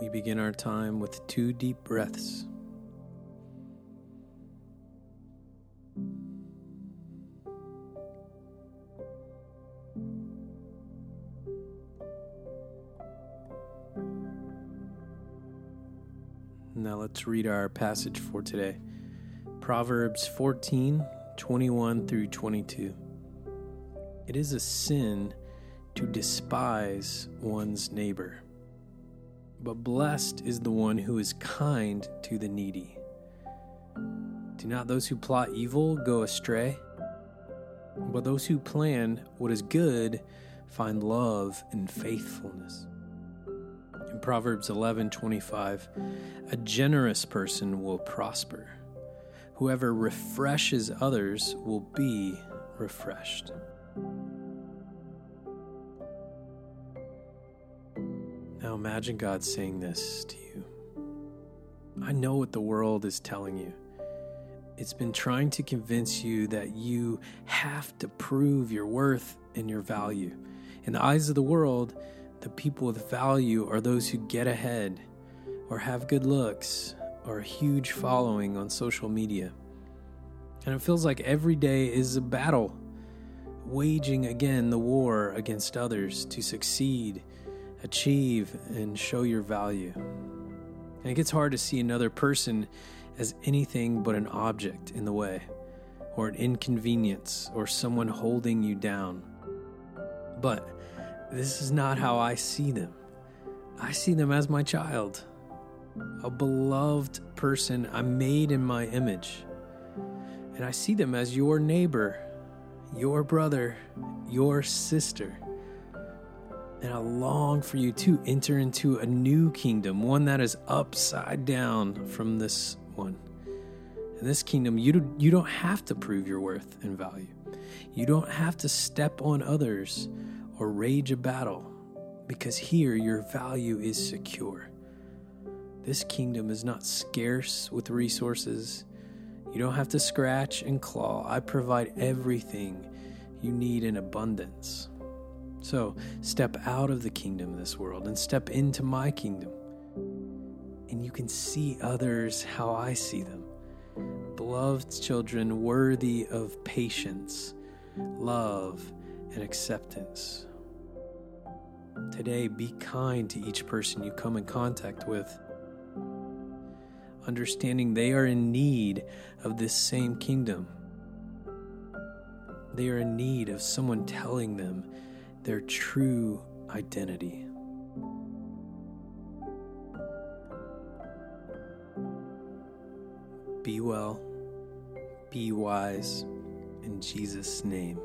we begin our time with two deep breaths. Now let's read our passage for today Proverbs 14 21 through 22. It is a sin to despise one's neighbor, but blessed is the one who is kind to the needy. Do not those who plot evil go astray? But those who plan what is good find love and faithfulness. In Proverbs 11:25, a generous person will prosper. Whoever refreshes others will be refreshed. Imagine God saying this to you. I know what the world is telling you. It's been trying to convince you that you have to prove your worth and your value. In the eyes of the world, the people with value are those who get ahead or have good looks or a huge following on social media. And it feels like every day is a battle, waging again the war against others to succeed, achieve, and show your value. And it gets hard to see another person as anything but an object in the way, or an inconvenience, or someone holding you down. But this is not how I see them. I see them as my child, a beloved person I'm made in my image. And I see them as your neighbor, your brother, your sister. And I long for you to enter into a new kingdom, one that is upside down from this one. In this kingdom, you, do, you don't have to prove your worth and value. You don't have to step on others or rage a battle because here your value is secure. This kingdom is not scarce with resources. You don't have to scratch and claw. I provide everything you need in abundance. So step out of the kingdom of this world and step into my kingdom. And you can see others how I see them. Beloved children worthy of patience, love, and acceptance. Today, be kind to each person you come in contact with, understanding they are in need of this same kingdom. They are in need of someone telling them their true identity. Be well, be wise, in Jesus' name.